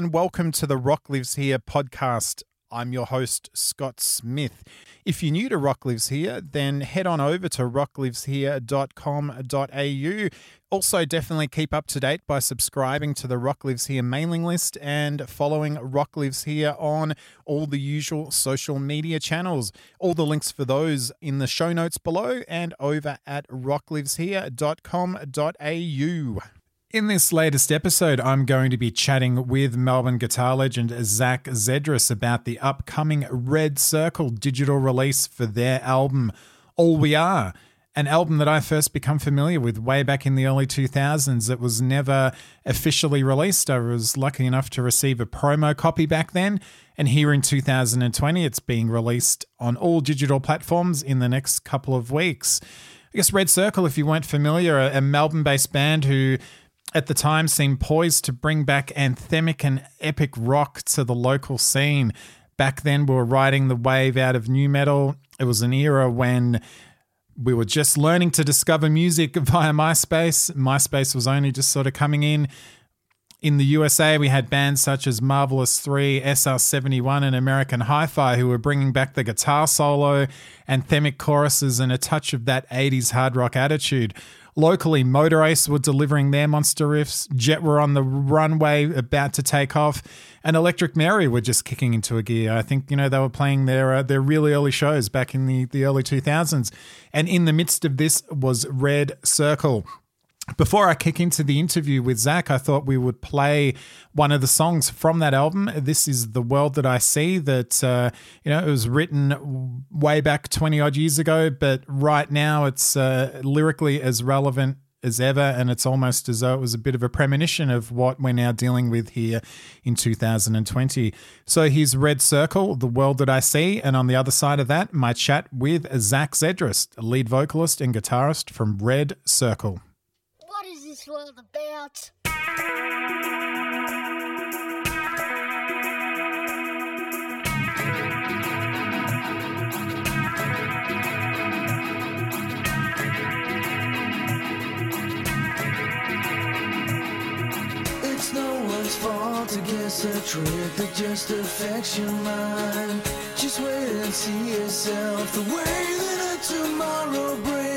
And welcome to the Rock Lives Here podcast. I'm your host, Scott Smith. If you're new to Rock Lives Here, then head on over to rockliveshere.com.au. Also, definitely keep up to date by subscribing to the Rock Lives Here mailing list and following Rock Lives Here on all the usual social media channels. All the links for those in the show notes below and over at rockliveshere.com.au. In this latest episode, I'm going to be chatting with Melbourne guitar legend Zakk Zedras about the upcoming Red Circle digital release for their album All We Are, an album that I first become familiar with way back in the early 2000s. It was never officially released. I was lucky enough to receive a promo copy back then, and here in 2020, it's being released on all digital platforms in the next couple of weeks. I guess Red Circle, if you weren't familiar, a Melbourne based band who at the time seemed poised to bring back anthemic and epic rock to the local scene. Back then, we were riding the wave out of nu metal. It was an era when we were just learning to discover music via MySpace. MySpace was only just sort of coming in. In the USA, we had bands such as Marvelous 3, SR71, and American Hi Fi who were bringing back the guitar solo, anthemic choruses, and a touch of that 80s hard rock attitude. Locally, Motor Ace were delivering their monster riffs, Jet were on the runway about to take off, and Electric Mary were just kicking into a gear. I think, you know, they were playing their, uh, their really early shows back in the, the early 2000s. And in the midst of this was Red Circle. Before I kick into the interview with Zakk, I thought we would play one of the songs from that album. This is The World That I See, that, uh, you know, it was written way back 20 odd years ago, but right now it's uh, lyrically as relevant as ever. And it's almost as though it was a bit of a premonition of what we're now dealing with here in 2020. So here's Red Circle, The World That I See. And on the other side of that, my chat with Zakk Zedras, lead vocalist and guitarist from Red Circle world about? It's no one's fault to guess a trick that just affects your mind. Just wait and see yourself the way that a tomorrow brings.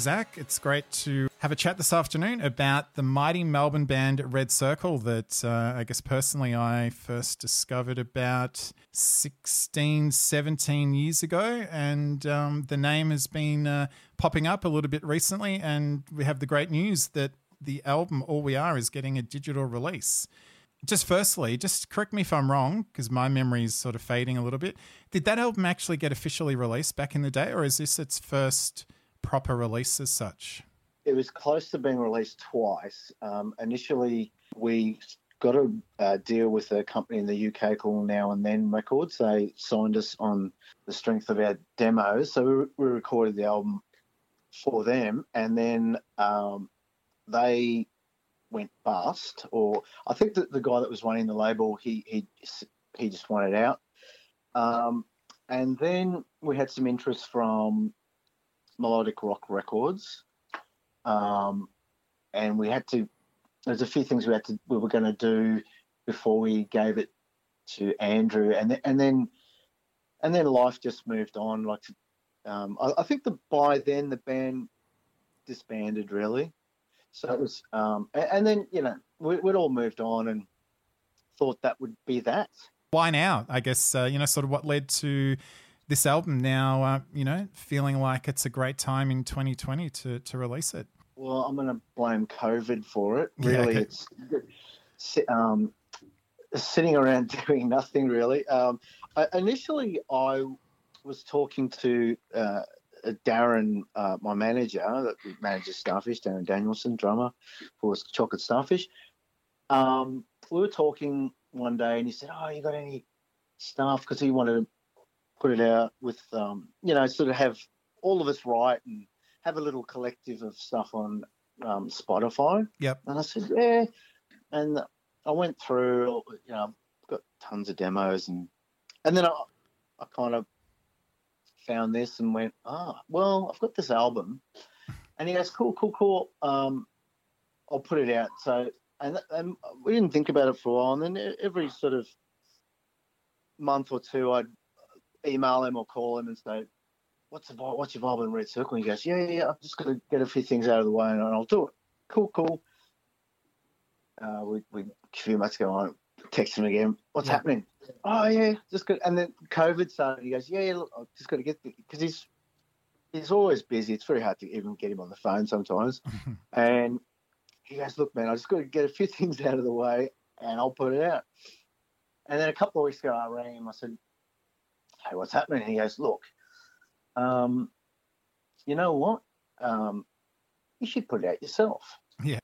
Zakk. It's great to have a chat this afternoon about the mighty Melbourne band Red Circle that uh, I guess personally I first discovered about 16, 17 years ago. And um, the name has been uh, popping up a little bit recently. And we have the great news that the album All We Are is getting a digital release. Just firstly, just correct me if I'm wrong, because my memory is sort of fading a little bit. Did that album actually get officially released back in the day, or is this its first proper release as such? It was close to being released twice. Um, initially, we got a uh, deal with a company in the UK called Now and Then Records. They signed us on the strength of our demos, so we, we recorded the album for them, and then um, they went bust, or I think that the guy that was running the label, he he he just wanted out. Um, and then we had some interest from Melodic Rock Records, um, and we had to. There's a few things we had to we were going to do before we gave it to Andrew, and th- and then and then life just moved on. Like, um, I, I think that by then the band disbanded really. So it was, um, and, and then you know we, we'd all moved on and thought that would be that. Why now? I guess uh, you know, sort of what led to this album now. Uh, you know, feeling like it's a great time in 2020 to to release it. Well, I'm going to blame COVID for it. Yeah, Really, okay. it's um, sitting around doing nothing really. Um, I, initially, I was talking to uh, Darren, uh, my manager, that manages Starfish, Darren Danielson, drummer for Chocolate Starfish. Um, we were talking one day, and he said, "Oh, you got any stuff?" Because he wanted to put it out with, um, you know, sort of have all of us write and have a little collective of stuff on um, Spotify. Yep. And I said, yeah. And I went through, you know, got tons of demos and and then I, I kind of found this and went, ah, well, I've got this album. And he goes, cool, cool, cool. Um, I'll put it out. So, and, and we didn't think about it for a while. And then every sort of month or two, I'd email him or call him and say, what's the vi- what's your vibe in Red Circle? And he goes, yeah, yeah, yeah. I've just got to get a few things out of the way and I'll do it. Cool, cool. Uh, we, we a few months ago, I text him again. What's Yeah. happening? Oh yeah, just good. And then COVID started. He goes, yeah, yeah look, I've just got to get because he's he's always busy. It's very hard to even get him on the phone sometimes. and he goes, look, man, I just got to get a few things out of the way and I'll put it out. And then a couple of weeks ago, I rang him. I said, hey, what's happening? And he goes, look, um, you know what? Um, you should put it out yourself. Yeah.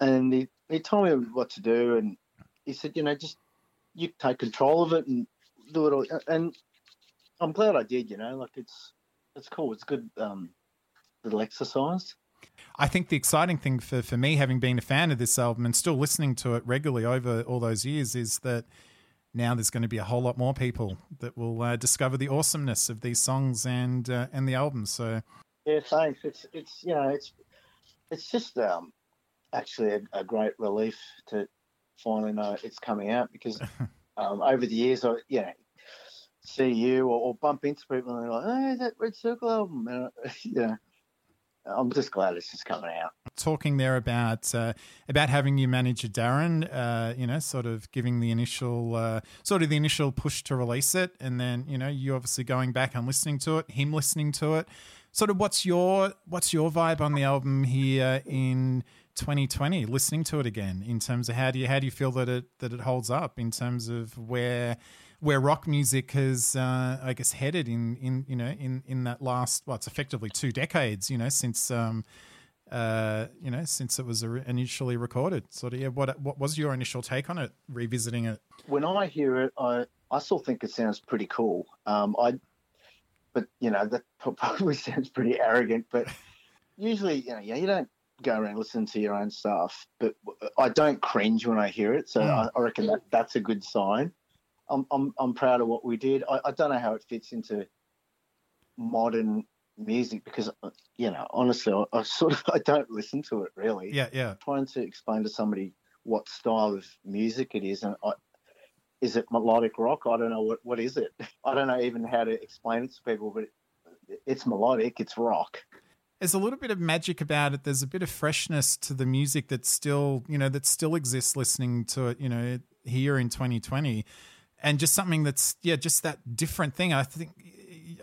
And he, he told me what to do. And he said, you know, just you take control of it and do it all. And I'm glad I did, you know, like it's, it's cool. It's good, um, little exercise. I think the exciting thing for, for me, having been a fan of this album and still listening to it regularly over all those years, is that now there's going to be a whole lot more people that will uh, discover the awesomeness of these songs and uh, and the album. So Yeah, thanks. It's it's you know it's it's just um actually a, a great relief to finally know it's coming out because um, over the years I you know see you or, or bump into people and they're like, hey, that Red Circle album, and I, you know, I'm just glad it's just coming out. talking there about uh, about having your manager Darren, uh, you know, sort of giving the initial uh, sort of the initial push to release it, and then you know you obviously going back and listening to it, him listening to it. Sort of, what's your what's your vibe on the album here in 2020? Listening to it again, in terms of how do you how do you feel that it that it holds up in terms of where where rock music has, uh, I guess, headed in in you know in in that last well, it's effectively two decades, you know, since. Um, uh, you know, since it was initially recorded. Sort of, yeah. What what was your initial take on it? Revisiting it. When I hear it, I I still think it sounds pretty cool. Um, I, but you know that probably sounds pretty arrogant. But usually, you know, yeah, you don't go around listening to your own stuff. But I don't cringe when I hear it, so Mm. I, I reckon that that's a good sign. I'm I'm I'm proud of what we did. I, I don't know how it fits into modern music because uh, you know honestly I, I sort of I don't listen to it really Yeah, yeah. trying to explain to somebody what style of music it is and I, is it melodic rock i don't know what, what is it i don't know even how to explain it to people but it, it's melodic it's rock there's a little bit of magic about it. There's a bit of freshness to the music that still, you know, that still exists listening to it, you know, here in 2020. And just something that's, yeah, just that different thing. I think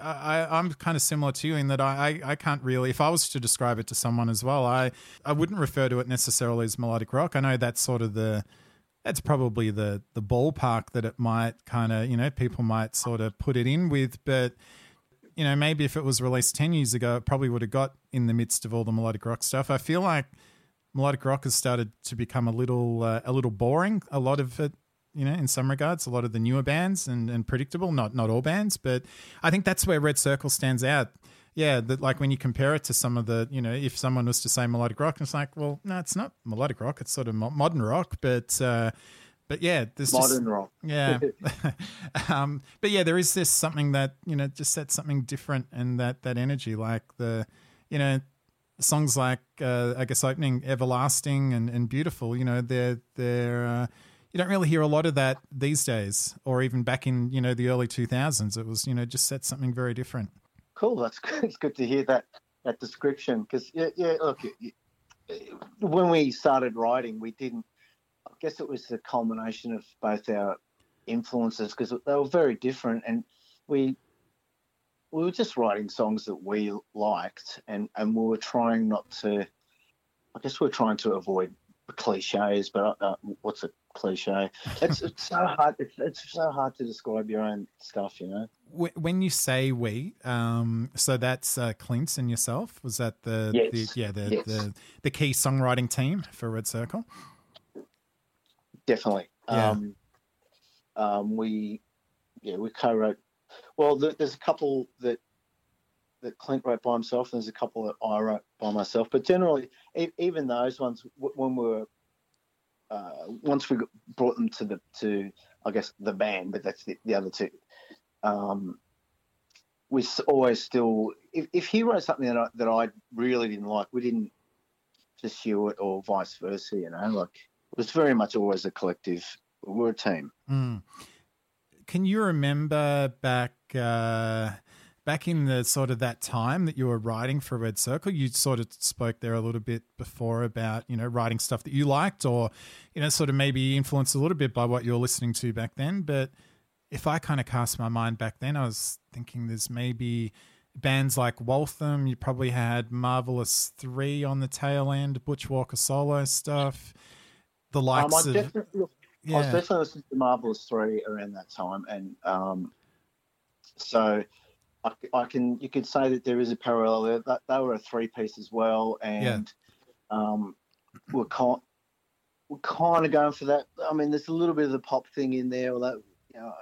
I, I'm kind of similar to you in that I, I, I can't really, if I was to describe it to someone as well, I, I wouldn't refer to it necessarily as melodic rock. I know that's sort of the, that's probably the, the ballpark that it might kind of, you know, people might sort of put it in with, but you know, maybe if it was released 10 years ago, it probably would have got in the midst of all the melodic rock stuff. I feel like melodic rock has started to become a little uh, a little boring. A lot of it, you know, in some regards, a lot of the newer bands and, and predictable, not not all bands, but I think that's where Red Circle stands out. Yeah, that like when you compare it to some of the, you know, if someone was to say melodic rock, it's like, well, no, it's not melodic rock. It's sort of mo- modern rock, but uh, but yeah, there's Modern just, rock. yeah. um, but yeah, there is this something that, you know, just sets something different and that, that energy, like the, you know, songs like, uh, I guess, opening Everlasting and, and Beautiful, you know, they're, they're, uh, you don't really hear a lot of that these days, or even back in, you know, the early 2000s. It was, you know, just set something very different. Cool. That's good. It's good to hear that that description because yeah, yeah. Look, when we started writing, we didn't. I guess it was the culmination of both our influences because they were very different, and we we were just writing songs that we liked, and and we were trying not to. I guess we're trying to avoid cliches, but uh, what's a cliche? It's, it's so hard. It's, it's so hard to describe your own stuff, you know. When you say we, um, so that's uh, Clint and yourself. Was that the, Yes. the yeah the, Yes. the the key songwriting team for Red Circle? Definitely. Yeah. Um, um, we, yeah, we co-wrote. Well, there's a couple that that Clint wrote by himself, there's a couple that I wrote by myself. But generally, e- even those ones, when we were uh, once we brought them to the to I guess the band, but that's the, the other two. Um, we always still, if, if he wrote something that I, that I really didn't like, we didn't pursue it, or vice versa. You know, like it was very much always a collective. We're a team. Mm. Can you remember back uh, back in the sort of that time that you were writing for Red Circle? You sort of spoke there a little bit before about you know writing stuff that you liked, or you know sort of maybe influenced a little bit by what you were listening to back then. But if I kind of cast my mind back then, I was thinking there's maybe bands like Waltham. You probably had Marvelous Three on the tail end, Butch Walker solo stuff. The Um, likes I of definitely, I was definitely listening to Marvelous Three around that time, and um, so I, I can you could say that there is a parallel there. That they were a three piece as well, and um, we're kind we're kind of going for that. I mean, there's a little bit of the pop thing in there, although you know,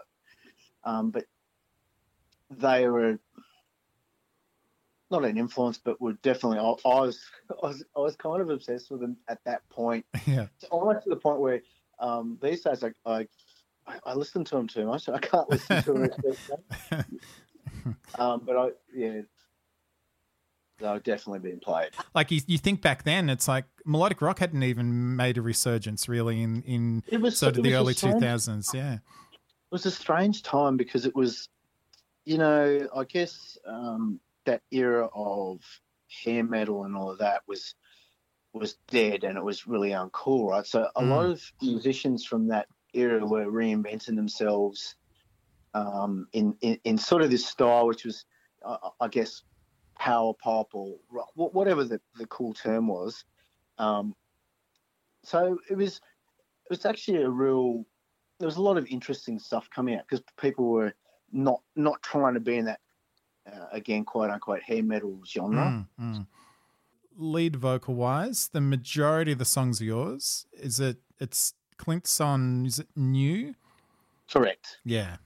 um, but they were not an influence, but were definitely. I, I was I was I was kind of obsessed with them at that point yeah. almost to the point where um, these days I, I I listen to them too much. I can't listen to them. um, but I yeah, they've definitely been played. like you, you think back then it's like melodic rock hadn't even made a resurgence really in in It was sort of the early strange- 2000s yeah It was a strange time because it was, you know, I guess um, that era of hair metal and all of that was was dead and it was really uncool, right? So a lot Mm. of musicians from that era were reinventing themselves um, in, in in sort of this style, which was, uh, I guess, power pop or rock, whatever the, the cool term was. Um, so it was it was actually a real there was a lot of interesting stuff coming out because people were not not trying to be in that uh, again quote unquote hair metal genre. Mm, mm. lead vocal wise the majority of the songs are yours is it it's clint's on is it new Correct. yeah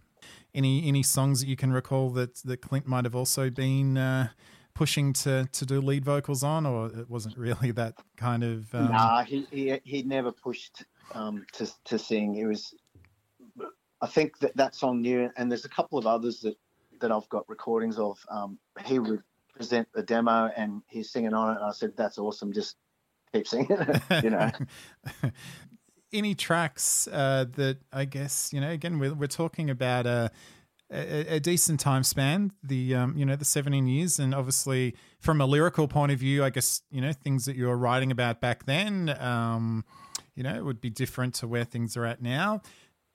any any songs that you can recall that that clint might have also been uh pushing to to do lead vocals on or it wasn't really that kind of um, nah, he, he he never pushed um, to to sing. It was, I think that that song new, and there's a couple of others that that I've got recordings of. Um, he would present the demo and he's singing on it, and I said, "That's awesome, just keep singing." it," you know. any tracks uh, that I guess you know again we're, we're talking about a a, a decent time span. The um, you know the seventeen years, and obviously from a lyrical point of view, I guess you know things that you were writing about back then, um, you know, would be different to where things are at now.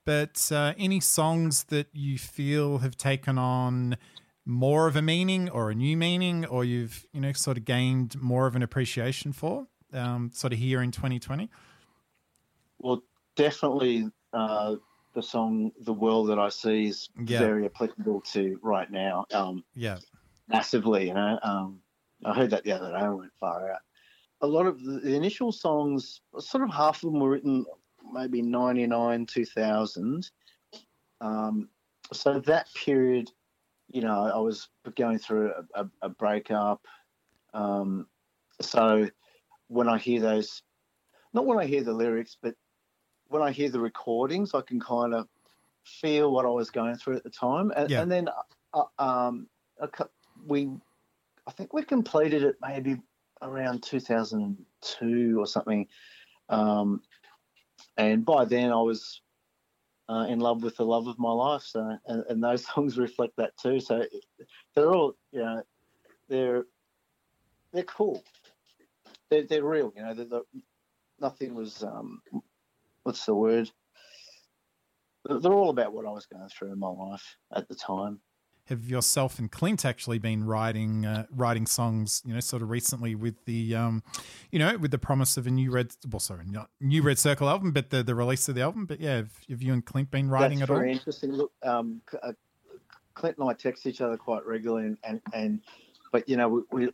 But uh, any songs that you feel have taken on more of a meaning or a new meaning, or you've you know sort of gained more of an appreciation for, um, sort of here in 2020. Well, definitely uh, the song "The World That I See" is Yeah. very applicable to right now, um, Yeah, massively. You know, um, I heard that the other day. I went far out. A lot of the, initial songs, sort of half of them were written maybe '99, 2000. Um, so that period, you know, I was going through a, a, a breakup. Um, so when I hear those, not when I hear the lyrics, but when I hear the recordings, I can kind of feel what I was going through at the time. And, Yeah. and then uh, um, a we, I think we completed it maybe around 2002 or something. Um, and by then I was uh, in love with the love of my life. So, and, and those songs reflect that too. So they're all, you know, they're they're cool. They're they're real. You know, they're, they're- nothing was um, what's the word? They're all about what I was going through in my life at the time. have yourself and Clint actually been writing uh, writing songs, you know, sort of recently with the, um, you know, with the promise of a new Red, well, sorry, not new Red Circle album, but the the release of the album. But yeah, have, have you and Clint been writing That's at all? very interesting. Look, um, uh, Clint and I text each other quite regularly, and and, and but you know we, we,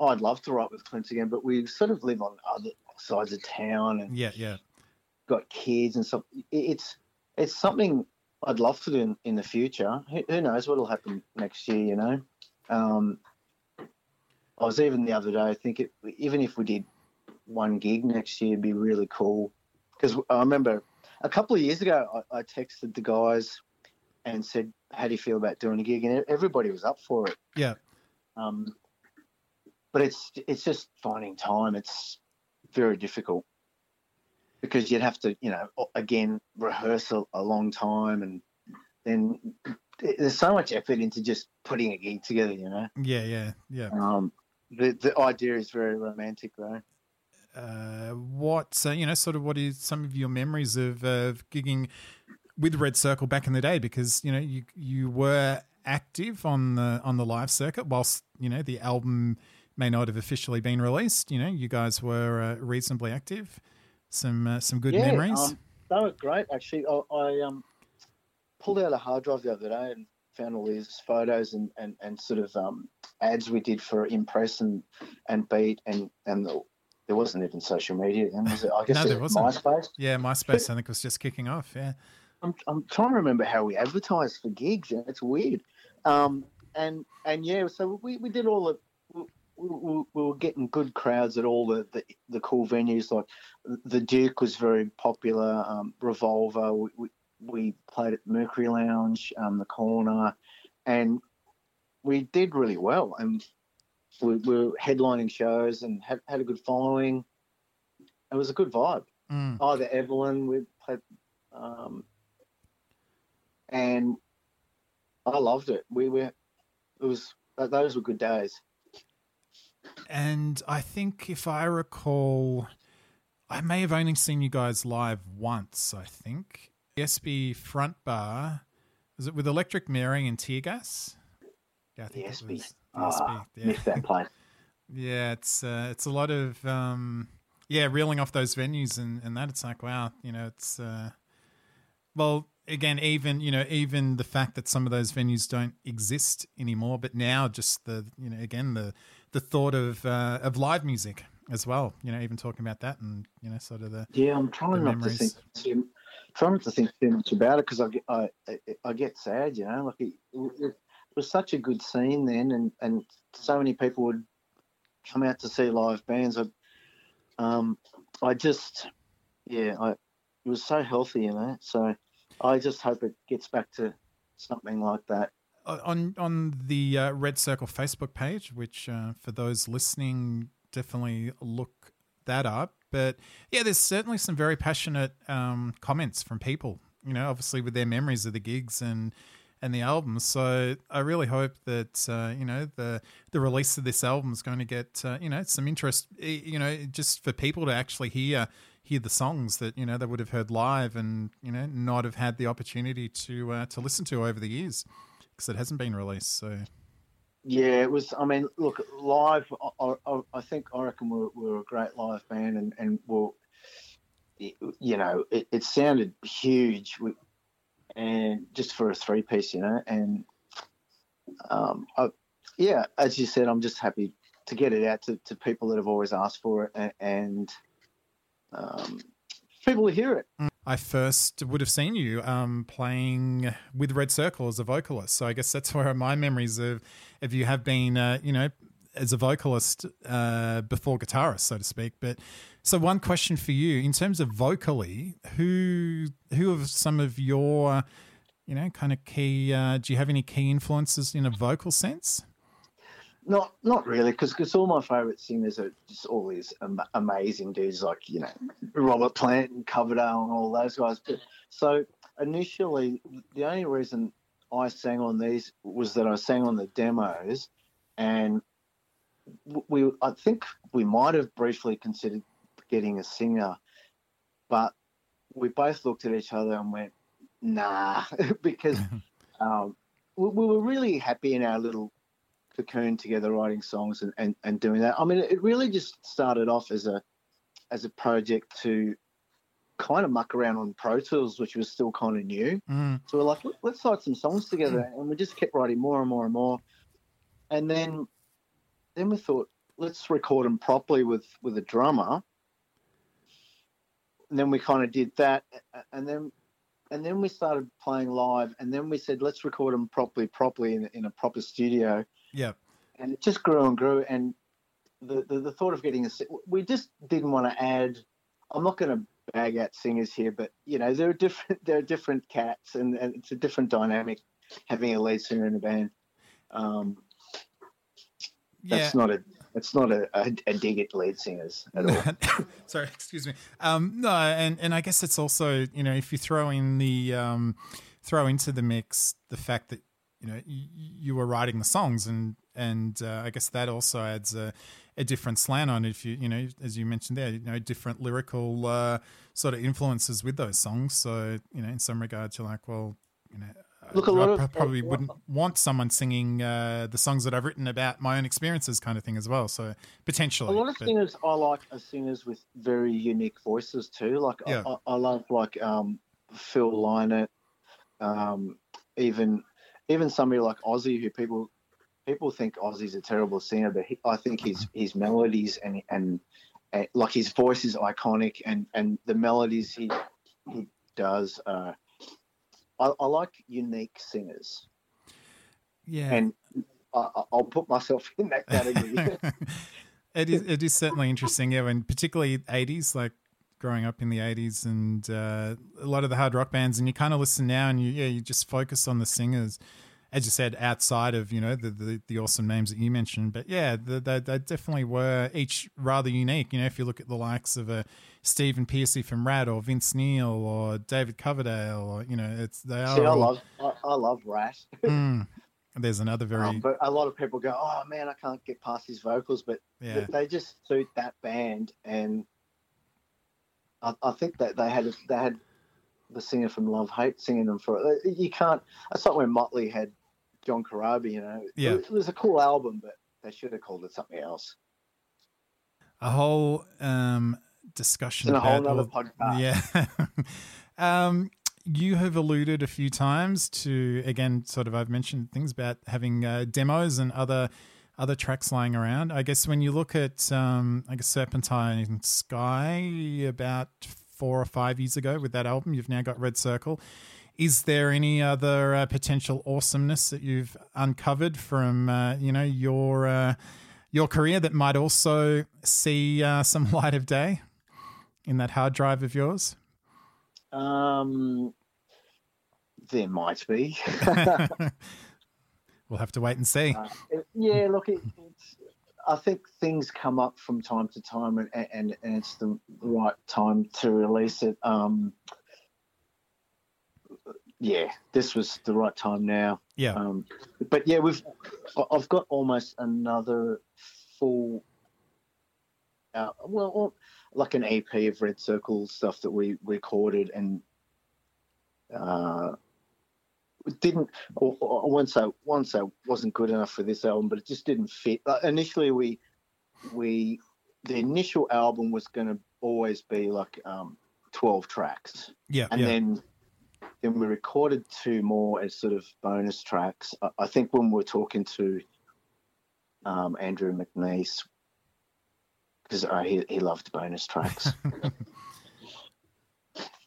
I'd love to write with Clint again, but we sort of live on other sides of town and Yeah, yeah, got kids and stuff. It's it's something I'd love to do in, in the future. Who, who knows what'll happen next year? You know. Um, I was even the other day. I think it, even if we did one gig next year, it'd be really cool. Because I remember a couple of years ago, I, I texted the guys and said, "How do you feel about doing a gig?" And everybody was up for it. yeah, Um, but it's it's just finding time. It's very difficult because you'd have to, you know, again rehearse a, a long time, and then there's so much effort into just putting a gig together. You know, yeah, yeah, yeah. um, the the idea is very romantic though. Uh, what uh, you know, sort of, what is some of your memories of of gigging with Red Circle back in the day? Because you know, you you were active on the on the live circuit, whilst you know the album may not have officially been released. You know, you guys were uh, reasonably active. Some uh, some good yeah, memories. Um, they were great actually. I, I um, pulled out a hard drive the other day and found all these photos and, and, and sort of um, ads we did for Inpress and, and Beat and and the, there wasn't even social media then, was it? I guess No, it there was wasn't. MySpace. yeah, MySpace I think was just kicking off. Yeah, I'm, I'm trying to remember how we advertised for gigs. It's weird. Um, and and yeah, so we, we did all the. We, we, we were getting good crowds at all the, the, the cool venues. Like the Duke was very popular. Um, Revolver. We, we, we played at Mercury Lounge, um, the Corner, and we did really well. And we, we were headlining shows and had, had a good following. It was a good vibe Mm. either Evelyn we played, um, and I loved it. We were, it was those were good days. And I think if I recall, I may have only seen you guys live once. I think the Espy front bar was it with Electric Mary and Tear Gas? Yeah, I think it Espy. was the Ah, Espy. Yeah. Missed that place. Yeah, it's uh, it's a lot of um, yeah, reeling off those venues and, and that. It's like wow, you know, it's uh, well again, even you know, even the fact that some of those venues don't exist anymore, but now just the you know, again the the thought of uh, of live music as well. You know, even talking about that and you know, sort of the Yeah, I'm trying not memories. to think too, trying not to think too much about it because I, get- I I- I get sad. You know, like it, it was such a good scene then, and and so many people would come out to see live bands. I, um, I just, yeah, I it was so healthy, you know. So I just hope it gets back to something like that. Uh, on on the uh, Red Circle Facebook page, which uh, for those listening, definitely look that up. But yeah, there's certainly some very passionate um, comments from people. You know, obviously with their memories of the gigs and and the album. So I really hope that uh, you know the the release of this album is going to get uh, you know some interest. eh, You know, just for people to actually hear hear the songs that you know they would have heard live and you know not have had the opportunity to uh, to listen to over the years because it hasn't been released. So Yeah, it was. I mean, look, live. I, I, I think I reckon we're, we're a great live band, and and we'll, you know, it, it sounded huge, we, and just for a three piece, you know, and um, I, yeah, as you said, I'm just happy to get it out to, to people that have always asked for it, and, and um, people to hear it. I first would have seen you um, playing with Red Circle as a vocalist. So I guess that's where my memories of of you have been, uh, you know, as a vocalist uh, before guitarist, so to speak. But so one question for you in terms of vocally, who who are some of your, you know, kind of key? Uh, do you have any key influences in a vocal sense? Not not really, because all my favourite singers are just all these am- amazing dudes like you know Robert Plant and Coverdale and all those guys. But so initially, the only reason I sang on these was that I sang on the demos, and we I think we might have briefly considered getting a singer, but we both looked at each other and went, nah, because um, we, we were really happy in our little cocoon together writing songs and, and, and doing that. I mean, it really just started off as a as a project to kind of muck around on Pro Tools, which was still kind of new. Mm. So we're like, "Let- let's write some songs together, and we just kept writing more and more and more. And then then we thought, let's record them properly with with a drummer. And then we kind of did that, and then and then we started playing live, and then we said, let's record them properly, properly in, in a proper studio Yeah. and it just grew and grew. And the, the, the thought of getting a, we just didn't want to add. I'm not going to bag out singers here, but you know there are different there are different cats, and, and it's a different dynamic having a lead singer in a band. Um, Yeah. that's not a that's not a, a, a dig at lead singers at all. Sorry, excuse me. Um, no, and and I guess it's also you know if you throw in the um, throw into the mix the fact that you know you, you were writing the songs and and uh, I guess that also adds a, a different slant on it. If you you know as you mentioned there, you know different lyrical uh, sort of influences with those songs. So you know in some regards you're like well you know. Look, a I lot of- pro- probably wouldn't want someone singing uh, the songs that I've written about my own experiences, kind of thing as well. So potentially, A lot of but- singers I like are singers with very unique voices too. Like Yeah. I, I, I love like um, Phil Lynott, um, even even somebody like Ozzy, who people people think Ozzy's a terrible singer, but he, I think his his melodies and and, and like his voice is iconic, and and the melodies he he does. Uh, I, I like unique singers, yeah. and I, I'll put myself in that category. it is it is certainly interesting, yeah, and particularly eighties, like growing up in the eighties and uh, a lot of the hard rock bands, and you kind of listen now, and you yeah, you just focus on the singers, as you said, outside of you know the the, the awesome names that you mentioned, but yeah, they, they, they definitely were each rather unique. You know, if you look at the likes of a Stephen Pearcy from Ratt or Vince Neil or David Coverdale, or you know, it's they are. See, I all- love I, I love Ratt. Mm. there's another very Um, but a lot of people go, "Oh man, I can't get past his vocals," but yeah. they just suit that band, and I, I think that they had they had the singer from Love Hate singing them for it. You can't. That's like when Motley had John Corabi. You know, Yeah. it, was a cool album, but they should have called it something else. a whole um, discussion It's a whole all- podcast. Yeah. um, you have alluded a few times to again, sort of. I've mentioned things about having uh, demos and other other tracks lying around. I guess when you look at, um, I guess Serpentine Sky about four or five years ago with that album, you've now got Red Circle. Is there any other uh, potential awesomeness that you've uncovered from uh, you know your uh, your career that might also see uh, some light of day in that hard drive of yours? Um, there might be. we'll have to wait and see. Uh, it- yeah, look, it, it's, I think things come up from time to time, and, and, and it's the right time to release it. Um, yeah, this was the right time now. Yeah. Um, but yeah, we've I've got almost another full, uh, well, like an EP of Red Circle stuff that we recorded and uh, didn't. Or, or I once say wasn't good enough for this album, but it just didn't fit. Like, initially, we we the initial album was going to always be like um, twelve tracks yeah. and yeah. then then we recorded two more as sort of bonus tracks. I, I think when we were talking to um, Andrew McNeice, because uh, he he loved bonus tracks,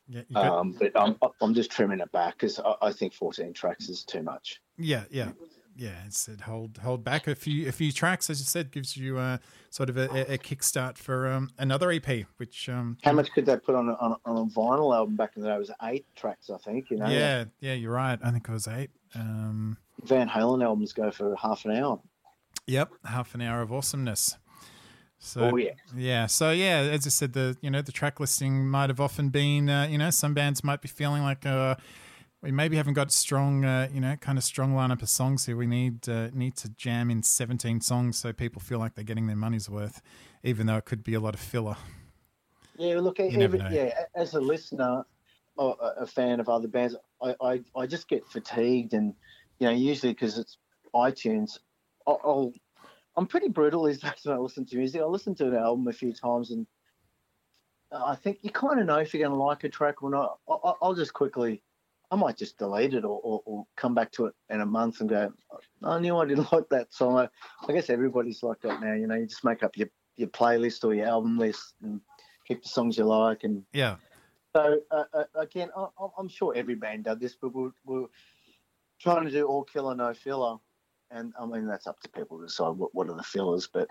yeah, um, but I'm I'm just trimming it back because I, I think 14 tracks is too much. Yeah, yeah, yeah. It said hold hold back a few a few tracks, as you said, gives you uh, sort of a, a- a kickstart for um, another EP, which um, How much could they put on a, on, a, on a vinyl album back in the day? It was eight tracks, I think. You know, yeah, yeah, you're right. I think it was eight. Um, Van Halen albums go for half an hour. yep, half an hour of awesomeness. So Oh yeah, yeah, so yeah, as I said, the you know the track listing might have often been uh, you know some bands might be feeling like uh, we maybe haven't got strong uh, you know kind of strong lineup of songs here. We need uh, need to jam in 17 songs so people feel like they're getting their money's worth, even though it could be a lot of filler. Yeah, look, even, yeah, as a listener, or a a fan of other bands, I, I, I just get fatigued, and you know, usually because it's iTunes, I'll, I'll, I'm pretty brutal these days when I listen to music. I listen to an album a few times, and I think you kind of know if you're going to like a track or not. I, I- I'll just quickly, I might just delete it or, or, or come back to it in a month and go, I knew I didn't like that song. I, I guess everybody's like that now. You know, you just make up your your playlist or your album list and keep the songs you like and Yeah, so uh, uh, again, I, I'm sure every band does this, but we're, we're trying to do all killer, no filler, and I mean that's up to people to decide what, what are the fillers. But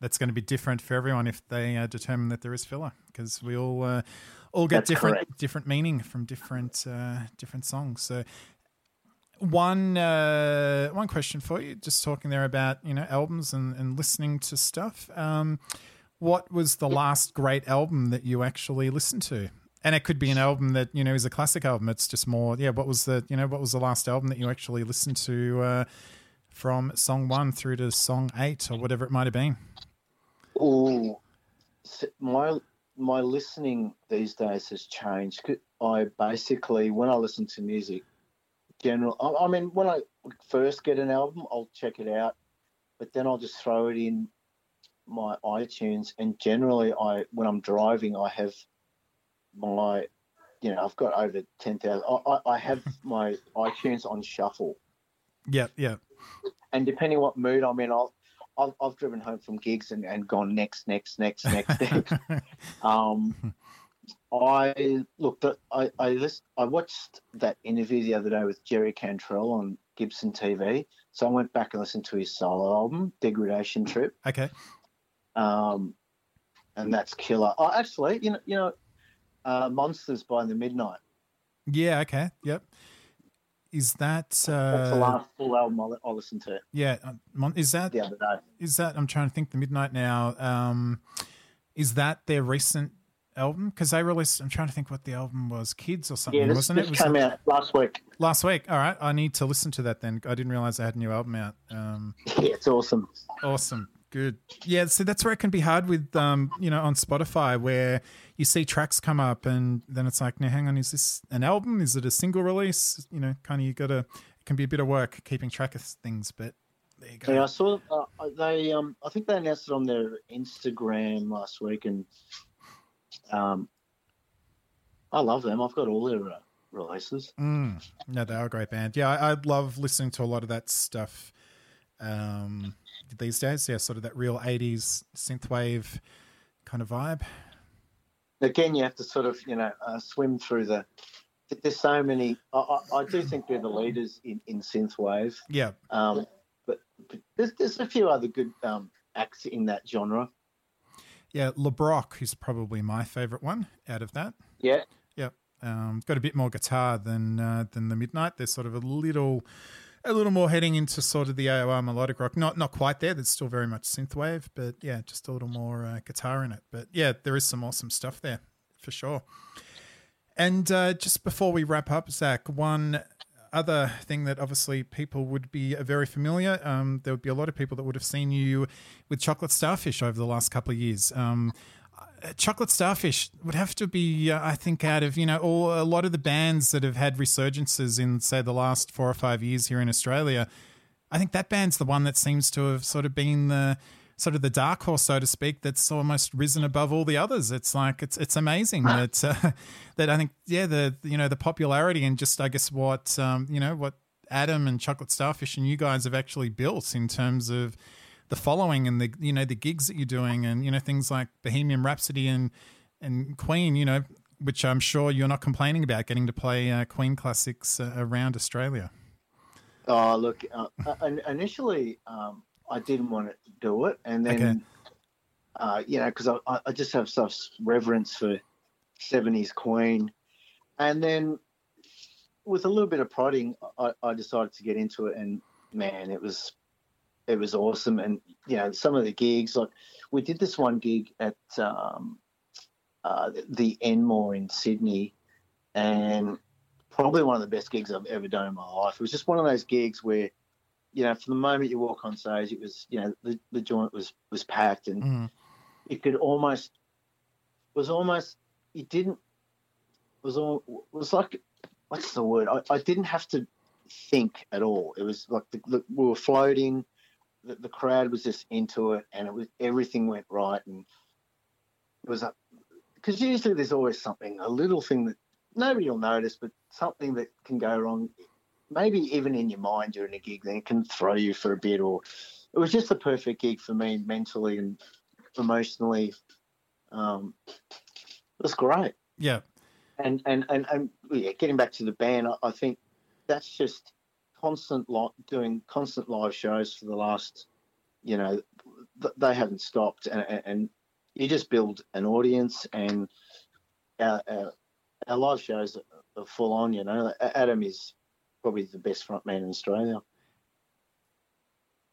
that's going to be different for everyone if they uh, determine that there is filler because we all uh, all get That's different correct. different meaning from different uh, different songs. So one uh, one question for you, just talking there about you know albums and, and listening to stuff. Um, what was the last great album that you actually listened to? And it could be an album that you know is a classic album. It's just more, yeah. What was the you know what was the last album that you actually listened to uh, from song one through to song eight or whatever it might have been? oh, my my listening these days has changed. I basically, when I listen to music, general. I, I mean, when I first get an album, I'll check it out, but then I'll just throw it in my iTunes. And generally, I when I'm driving, I have my, you know, I've got over ten thousand. I, I, I have my iTunes on shuffle, Yeah, yeah, and depending what mood I'm in, I'll. I've, I've driven home from gigs and, and gone next, next, next, next, next. Um, I looked at I I, list, I watched that interview the other day with Jerry Cantrell on Gibson TV. So I went back and listened to his solo album, Degradation Trip, okay. um, and that's killer. Oh, actually, you know, you know, uh, Monsters by the Midnight. Yeah, okay. Yep. Is that That's the uh, last full album I, listened to yeah? uh, Is that the other day. is that? I'm trying to think. The Midnight Now. Um, is that their recent album? Because they released. I'm trying to think what the album was. Kids or something, Yeah, this, wasn't this it? Was came out last week. last week? All right. I need to listen to that then. I didn't realize they had a new album out. Um, Yeah, it's awesome. Awesome. Good. Yeah, so that's where it can be hard with um, you know, on Spotify where you see tracks come up and then it's like, now hang on, is this an album? Is it a single release? You know, kind of you gotta it can be a bit of work keeping track of things, but there you go. Yeah, I saw uh, they. Um, I think they announced it on their Instagram last week, and um, I love them. I've got all their uh, releases. Mm. No, they are a great band. Yeah, I, I love listening to a lot of that stuff um, these days. Yeah, sort of that real 80s synthwave kind of vibe. Again, you have to sort of you know uh, swim through the. There's so many. I, I, I do think they're the leaders in in synthwave, Yeah. um, but, but there's there's a few other good um, acts in that genre. Yeah, LeBrock is probably my favorite one out of that. Yeah, Yep. Um, got a bit more guitar than uh, than the Midnight. There's sort of a little a little more heading into sort of the AOR melodic rock. Not not quite there. There's still very much synthwave, but yeah, just a little more uh, guitar in it. But yeah, there is some awesome stuff there for sure. And uh, just before we wrap up, Zakk, one other thing that obviously people would be very familiar. Um, there would be a lot of people that would have seen you with Chocolate Starfish over the last couple of years. Um, uh, Chocolate Starfish would have to be, uh, I think, out of you know all a lot of the bands that have had resurgences in say the last four or five years here in Australia. I think that band's the one that seems to have sort of been the sort of the dark horse, so to speak, that's almost risen above all the others. It's like it's it's amazing that uh, that I think yeah the you know the popularity and just I guess what um, you know what Adam and Chocolate Starfish and you guys have actually built in terms of the following and the you know the gigs that you're doing and you know things like Bohemian Rhapsody and and Queen, you know, which I'm sure you're not complaining about getting to play uh, Queen classics uh, around Australia. Oh, look, uh, uh, initially um, I didn't want to do it, and then Okay. uh, you know because I, I- I just have such reverence for '70s Queen, and then with a little bit of prodding, I, I decided to get into it, and man, it was it was awesome, and you know some of the gigs like we did this one gig at um, uh, the Enmore in Sydney, and probably one of the best gigs I've ever done in my life. It was just one of those gigs where, you know, from the moment you walk on stage, it was, you know, the, the joint was was packed, and Mm. it could almost was almost it didn't was all was like what's the word? I, I didn't have to think at all. It was like the, the, we were floating. The, the crowd was just into it, and it was everything went right, and it was a because usually there's always something, a little thing that nobody will notice, but something that can go wrong, maybe even in your mind during a gig, then it can throw you for a bit. Or it was just the perfect gig for me mentally and emotionally. Um, it was great. Yeah, And and and, and yeah, getting back to the band, I, I think that's just constant li- doing constant live shows for the last, you know, th- they haven't stopped, and, and, and you just build an audience, and our, our, our live shows are full on. You know, Adam is probably the best front man in Australia.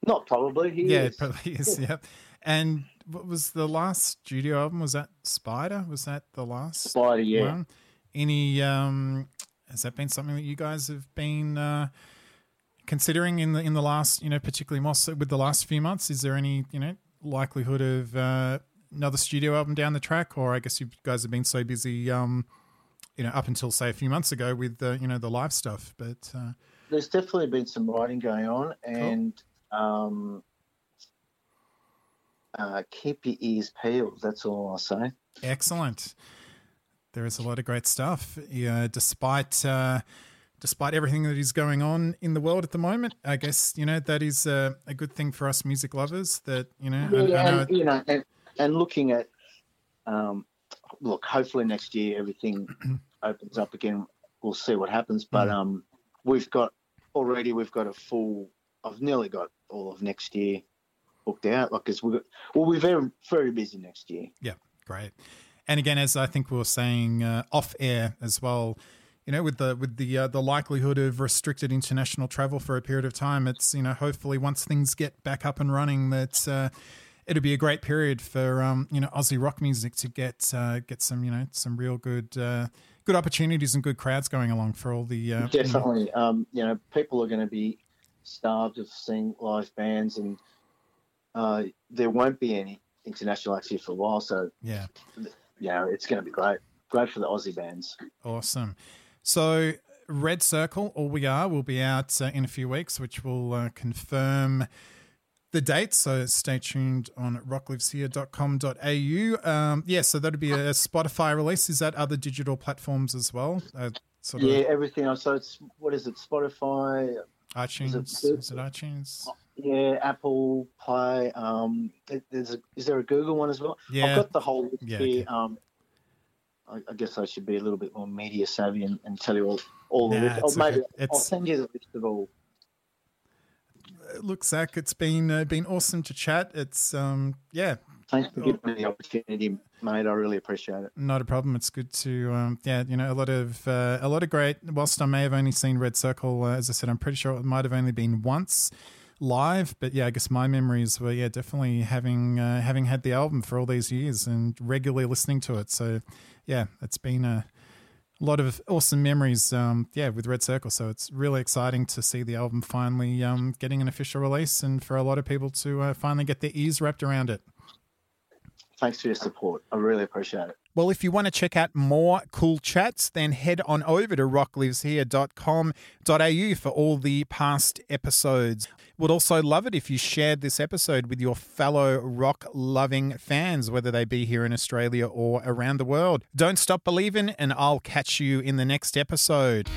Not probably, he yeah, is. probably is. Yeah, and what was the last studio album? Was that Spider? Was that the last Spider, yeah. one? Any um, has that been something that you guys have been uh, considering in the in the last you know particularly more so with the last few months? Is there any you know likelihood of uh, another studio album down the track, or I guess you guys have been so busy, um, you know, up until say a few months ago with the you know the live stuff, but. Uh, there's definitely been some writing going on, and um, uh, keep your ears peeled. That's all I'll say. Excellent. There is a lot of great stuff. Yeah, despite uh, despite everything that is going on in the world at the moment, I guess you know that is a, a good thing for us music lovers. That you know, I- I Yeah, know and, you know, and, and looking at, um, look, hopefully next year everything opens up again. We'll see what happens, but Mm. um, we've got already we've got a full. I've nearly got all of next year booked out. Like, cause we got, well, we're very very busy next year. Yeah, great. And again, as I think we were saying uh, off air as well, you know, with the with the uh, the likelihood of restricted international travel for a period of time, it's you know hopefully once things get back up and running, that uh, it'll be a great period for um, you know Aussie rock music to get uh, get some you know some real good uh, good opportunities and good crowds going along for all the uh, you know- Definitely. Um, you know, people are going to be starved of seeing live bands, and uh, there won't be any international acts here for a while. So, yeah. you know, it's going to be great. Great for the Aussie bands. Awesome. So, Red Circle, All We Are, will be out uh, in a few weeks, which will uh, confirm the date. So, stay tuned on rockliveshere.com.au. Um, yeah, so that'll be a Spotify release. Is that other digital platforms as well? Uh, sort Yeah, of everything else. So it's what is it? Spotify. iTunes? Is it- Is it iTunes? Yeah, Apple Play. Um, a, is there a Google one as well? Yeah. I've got the whole list Yeah, here. okay. Um, I, I guess I should be a little bit more media savvy and, and tell you all all Nah, the list. Or maybe okay. I'll send you the list of all. Look, Zakk, it's been uh, been awesome to chat. It's um, yeah, Thanks for giving me the opportunity, mate. I really appreciate it. Not a problem. It's good to, um, yeah, you know, a lot of uh, a lot of great. Whilst I may have only seen Red Circle, uh, as I said, I'm pretty sure it might have only been once live. But yeah, I guess my memories were, yeah, definitely having uh, having had the album for all these years and regularly listening to it. So yeah, it's been a lot of awesome memories, um, yeah, with Red Circle. So it's really exciting to see the album finally um, getting an official release, and for a lot of people to uh, finally get their ears wrapped around it. Thanks for your support. I really appreciate it. Well, if you want to check out more cool chats, then head on over to rockliveshere.com.au for all the past episodes. Would also love it if you shared this episode with your fellow rock loving fans, whether they be here in Australia or around the world. Don't stop believing, and I'll catch you in the next episode.